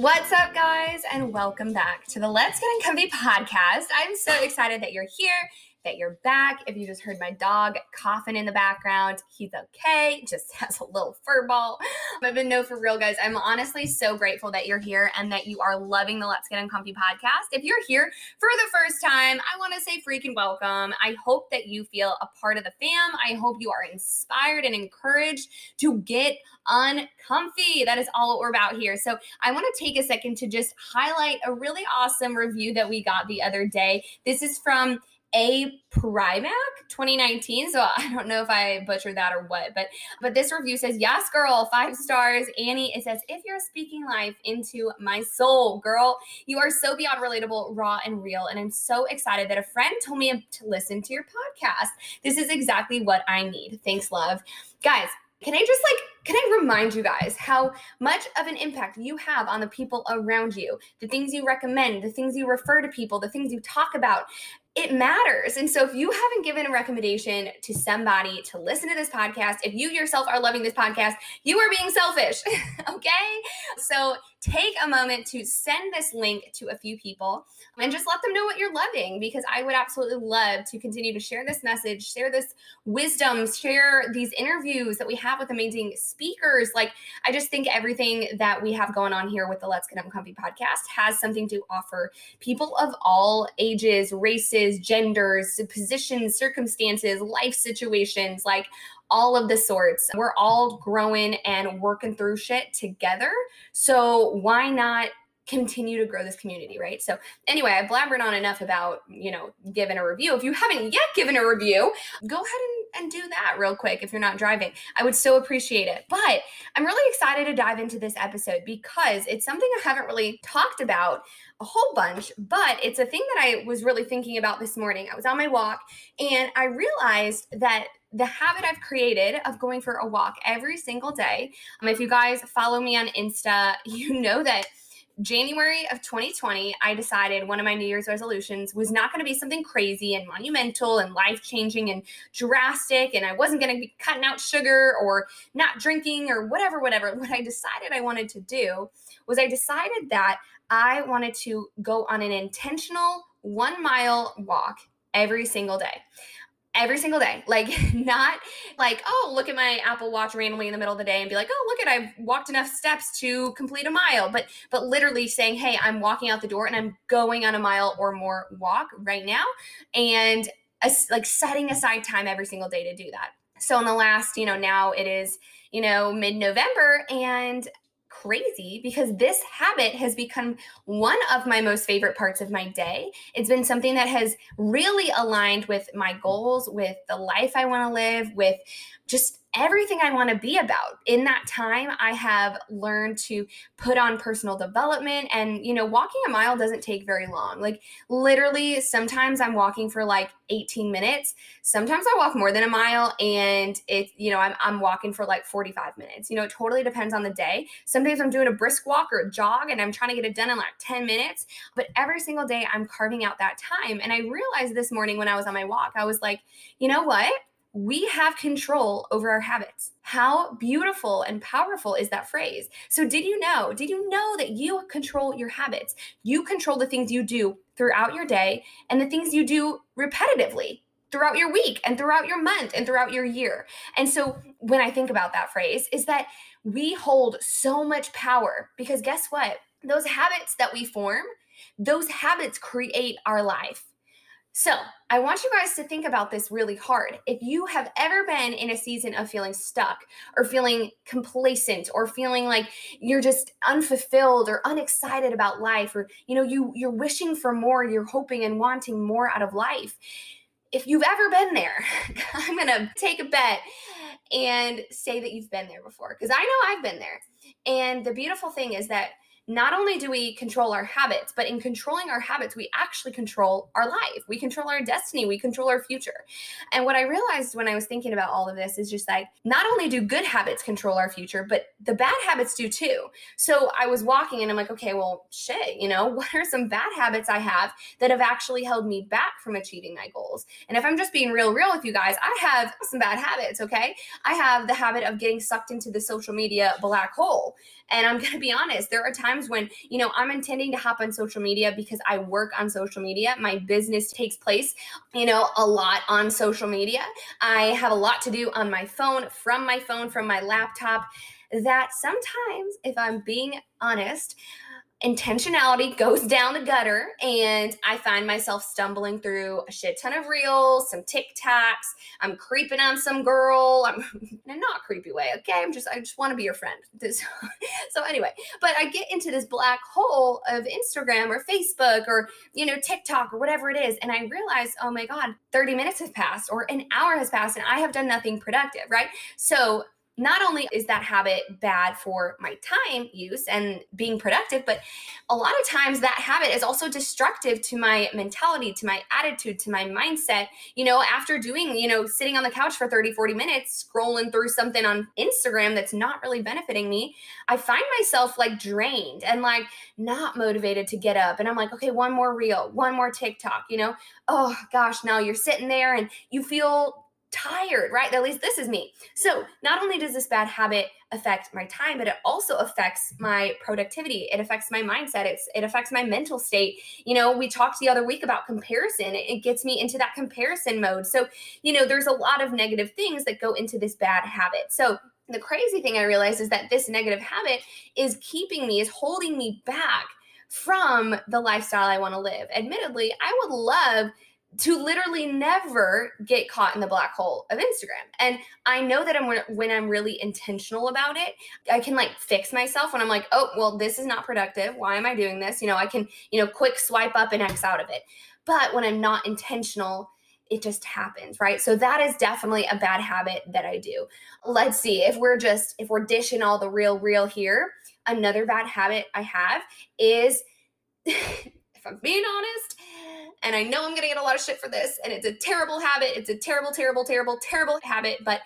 What's up, guys, and welcome back to the Let's Get Uncomfy podcast. I'm so excited that you're here that you're back. If you just heard my dog coughing in the background, he's okay, just has a little fur ball. Um, but no, for real, guys, I'm honestly so grateful that you're here and that you are loving the Let's Get Uncomfy podcast. If you're here for the first time, I want to say freaking welcome. I hope that you feel a part of the fam. I hope you are inspired and encouraged to get uncomfy. That is all we're about here. So I want to take a second to just highlight a really awesome review that we got the other day. This is from a Primac 2019. So I don't know if I butchered that or what, but but this review says, "Yes, girl, five stars." Annie, it says, "If you're speaking life into my soul, girl, you are so beyond relatable, raw, and real, and I'm so excited that a friend told me to listen to your podcast. This is exactly what I need. Thanks, love, guys." Can I just like, can I remind you guys how much of an impact you have on the people around you? The things you recommend, the things you refer to people, the things you talk about it matters. And so if you haven't given a recommendation to somebody to listen to this podcast, if you yourself are loving this podcast, you are being selfish. okay? So take a moment to send this link to a few people and just let them know what you're loving because I would absolutely love to continue to share this message, share this wisdom, share these interviews that we have with amazing speakers. Like, I just think everything that we have going on here with the Let's Get Uncomfy podcast has something to offer people of all ages, races, genders, positions, circumstances, life situations. Like, all of the sorts. We're all growing and working through shit together. So why not continue to grow this community, right? So anyway, I blabbered on enough about, you know, giving a review. If you haven't yet given a review, go ahead and, and do that real quick if you're not driving. I would so appreciate it. But I'm really excited to dive into this episode because it's something I haven't really talked about a whole bunch, but it's a thing that I was really thinking about this morning. I was on my walk and I realized that the habit I've created of going for a walk every single day. Um, if you guys follow me on Insta, you know that January of 2020, I decided one of my New Year's resolutions was not going to be something crazy and monumental and life changing and drastic. And I wasn't going to be cutting out sugar or not drinking or whatever, whatever. What I decided I wanted to do was I decided that I wanted to go on an intentional one mile walk every single day every single day. Like, not like, oh, look at my Apple Watch randomly in the middle of the day and be like, oh, look at I've walked enough steps to complete a mile. But but literally saying, hey, I'm walking out the door and I'm going on a mile or more walk right now, and like setting aside time every single day to do that. So in the last, you know, now it is, you know, mid November, and crazy because this habit has become one of my most favorite parts of my day. It's been something that has really aligned with my goals, with the life I want to live, with just everything I want to be about. In that time, I have learned to put on personal development and, you know, walking a mile doesn't take very long. Like literally sometimes I'm walking for like 18 minutes. Sometimes I walk more than a mile and it, you know, I'm I'm walking for like 45 minutes. You know, it totally depends on the day. Some days I'm doing a brisk walk or a jog and I'm trying to get it done in like 10 minutes, but every single day I'm carving out that time. And I realized this morning when I was on my walk, I was like, you know what? We have control over our habits. How beautiful and powerful is that phrase? So, did you know? Did you know that you control your habits? You control the things you do throughout your day and the things you do repetitively. throughout your week and throughout your month and throughout your year. And so when I think about that phrase, is that we hold so much power because guess what? Those habits that we form, those habits create our life. So, I want you guys to think about this really hard. If you have ever been in a season of feeling stuck or feeling complacent or feeling like you're just unfulfilled or unexcited about life or you know you you're wishing for more, you're hoping and wanting more out of life. If you've ever been there, I'm going to take a bet and say that you've been there before because I know I've been there. And the beautiful thing is that not only do we control our habits, but in controlling our habits, we actually control our life. We control our destiny. We control our future. And what I realized when I was thinking about all of this is just like, not only do good habits control our future, but the bad habits do too. So I was walking and I'm like, okay, well, shit, you know, what are some bad habits I have that have actually held me back from achieving my goals? And if I'm just being real, real with you guys, I have some bad habits, okay? I have the habit of getting sucked into the social media black hole. And I'm going to be honest, there are times when, you know, I'm intending to hop on social media because I work on social media. My business takes place, you know, a lot on social media. I have a lot to do on my phone, from my phone, from my laptop. That sometimes, if I'm being honest, intentionality goes down the gutter and I find myself stumbling through a shit ton of reels, some TikToks. I'm creeping on some girl. I'm in a not creepy way. Okay. I'm just, I just want to be your friend. This, so anyway, but I get into this black hole of Instagram or Facebook or, you know, TikTok or whatever it is. And I realize, oh my God, 30 minutes have passed or an hour has passed and I have done nothing productive. Right. So not only is that habit bad for my time use and being productive, but a lot of times that habit is also destructive to my mentality, to my attitude, to my mindset. You know, after doing, you know, sitting on the couch for 30, 40 minutes, scrolling through something on Instagram that's not really benefiting me, I find myself like drained and like not motivated to get up. And I'm like, okay, one more reel, one more TikTok, you know? Oh gosh, now you're sitting there and you feel tired, right? At least this is me. So, not only does this bad habit affect my time, but it also affects my productivity. It affects my mindset. It's it affects my mental state. You know, we talked the other week about comparison. It, it gets me into that comparison mode. So, you know, there's a lot of negative things that go into this bad habit. So, the crazy thing I realized is that this negative habit is keeping me, is holding me back from the lifestyle I want to live. Admittedly, I would love to literally never get caught in the black hole of Instagram. And I know that I'm when I'm really intentional about it, I can like fix myself when I'm like, "Oh, well, this is not productive. Why am I doing this?" You know, I can, you know, quick swipe up and X out of it. But when I'm not intentional, it just happens, right? So that is definitely a bad habit that I do. Let's see if we're just if we're dishing all the real real here, another bad habit I have is if I'm being honest, and I know I'm going to get a lot of shit for this, and it's a terrible habit. It's a terrible, terrible, terrible, terrible habit, but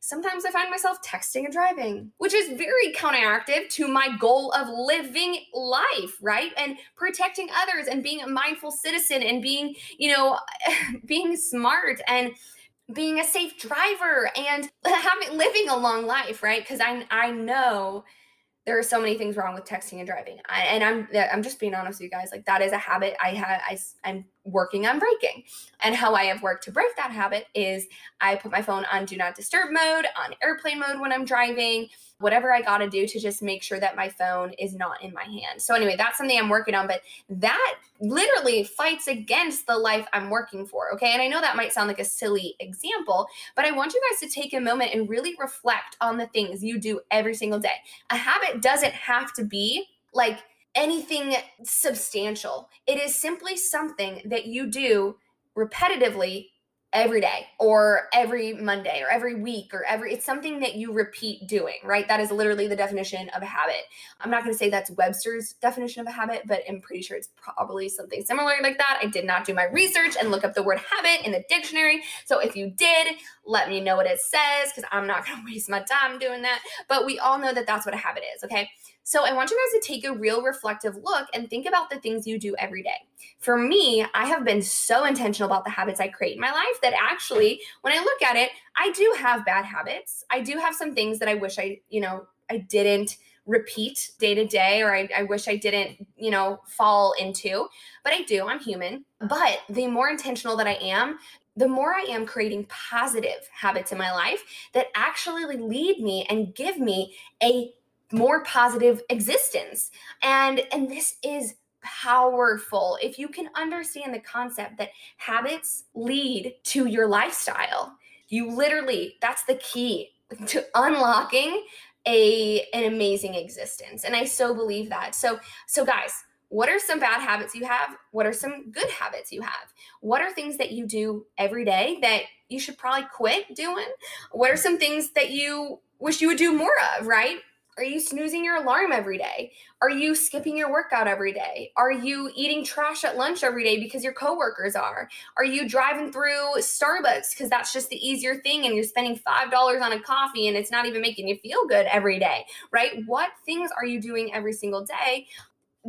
sometimes I find myself texting and driving, which is very counteractive to my goal of living life, right? And protecting others and being a mindful citizen and being, you know, being smart and being a safe driver and having living a long life, right? Because I I know there are so many things wrong with texting and driving. I, and i'm i'm just being honest with you guys like that is a habit i have I, i'm working on breaking. And how i have worked to break that habit is i put my phone on do not disturb mode on airplane mode when i'm driving whatever I got to do to just make sure that my phone is not in my hand. So, anyway, that's something I'm working on, but that literally fights against the life I'm working for. Okay. And I know that might sound like a silly example, but I want you guys to take a moment and really reflect on the things you do every single day. A habit doesn't have to be like, anything substantial. It is simply something that you do repetitively every day or every Monday or every week or every it's something that you repeat doing, right? That is literally the definition of a habit. I'm not going to say that's Webster's definition of a habit, but I'm pretty sure it's probably something similar like that. I did not do my research and look up the word habit in the dictionary. So if you did, let me know what it says cuz I'm not going to waste my time doing that. But we all know that that's what a habit is, okay? So I want you guys to take a real reflective look and think about the things you do every day. For me, I have been so intentional about the habits I create in my life that actually, when I look at it, I do have bad habits. I do have some things that I wish I, you know, I didn't repeat day to day or I, I, wish I didn't, you know, fall into. But I do, I'm human. But the more intentional that I am, the more I am creating positive habits in my life that actually lead me and give me a more positive existence. And and this is powerful if you can understand the concept that habits lead to your lifestyle. You literally that's the key to unlocking a an amazing existence. And I so believe that. So so guys, what are some bad habits you have? What are some good habits you have? What are things that you do every day that you should probably quit doing? What are some things that you wish you would do more of, right? Are you snoozing your alarm every day? Are you skipping your workout every day? Are you eating trash at lunch every day because your coworkers are? Are you driving through Starbucks because that's just the easier thing and you're spending $5 on a coffee and it's not even making you feel good every day, right? What things are you doing every single day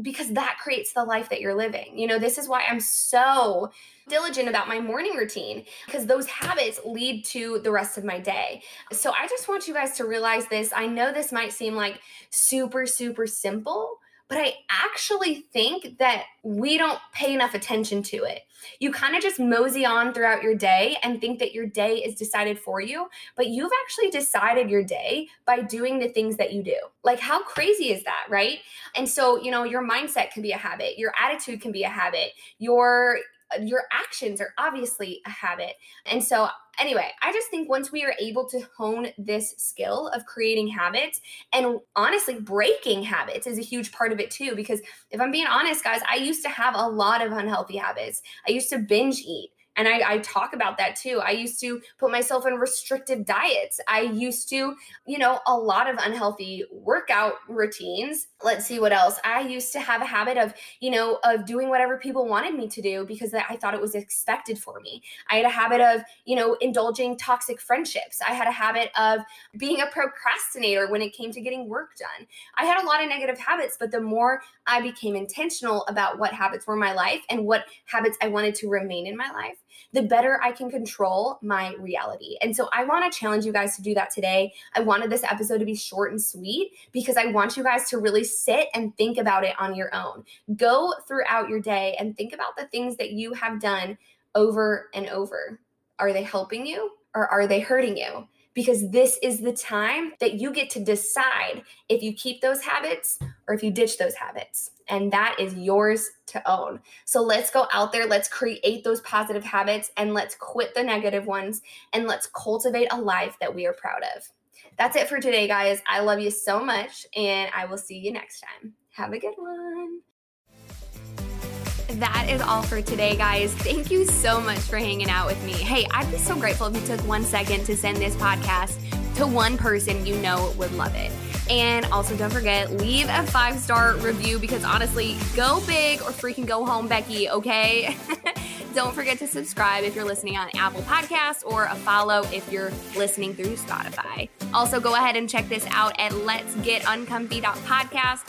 because that creates the life that you're living. You know, this is why I'm so diligent about my morning routine because those habits lead to the rest of my day. So I just want you guys to realize this. I know this might seem like super, super simple, but I actually think that we don't pay enough attention to it. You kind of just mosey on throughout your day and think that your day is decided for you, but you've actually decided your day by doing the things that you do. Like, how crazy is that, right? And so, you know, your mindset can be a habit, your attitude can be a habit, your your actions are obviously a habit. And so, anyway, I just think once we are able to hone this skill of creating habits and honestly breaking habits is a huge part of it too. Because if I'm being honest, guys, I used to have a lot of unhealthy habits. I used to binge eat. And I, I, talk about that too. I used to put myself in restrictive diets. I used to, you know, a lot of unhealthy workout routines. Let's see what else. I used to have a habit of, you know, of doing whatever people wanted me to do because I thought it was expected for me. I had a habit of, you know, indulging toxic friendships. I had a habit of being a procrastinator when it came to getting work done. I had a lot of negative habits, but the more I became intentional about what habits were my life and what habits I wanted to remain in my life, the better I can control my reality. And so I want to challenge you guys to do that today. I wanted this episode to be short and sweet because I want you guys to really sit and think about it on your own. Go throughout your day and think about the things that you have done over and over. Are they helping you or are they hurting you? Because this is the time that you get to decide if you keep those habits or if you ditch those habits. And that is yours to own. So let's go out there, let's create those positive habits, and let's quit the negative ones, and let's cultivate a life that we are proud of. That's it for today, guys. I love you so much, and I will see you next time. Have a good one that is all for today, guys. Thank you so much for hanging out with me. Hey, I'd be so grateful if you took one second to send this podcast to one person you know would love it. And also, don't forget, leave a five star review because honestly, go big or freaking go home, Becky, okay? don't forget to subscribe if you're listening on Apple Podcasts or a follow if you're listening through Spotify. Also, go ahead and check this out at Let's Get Uncomfy.podcast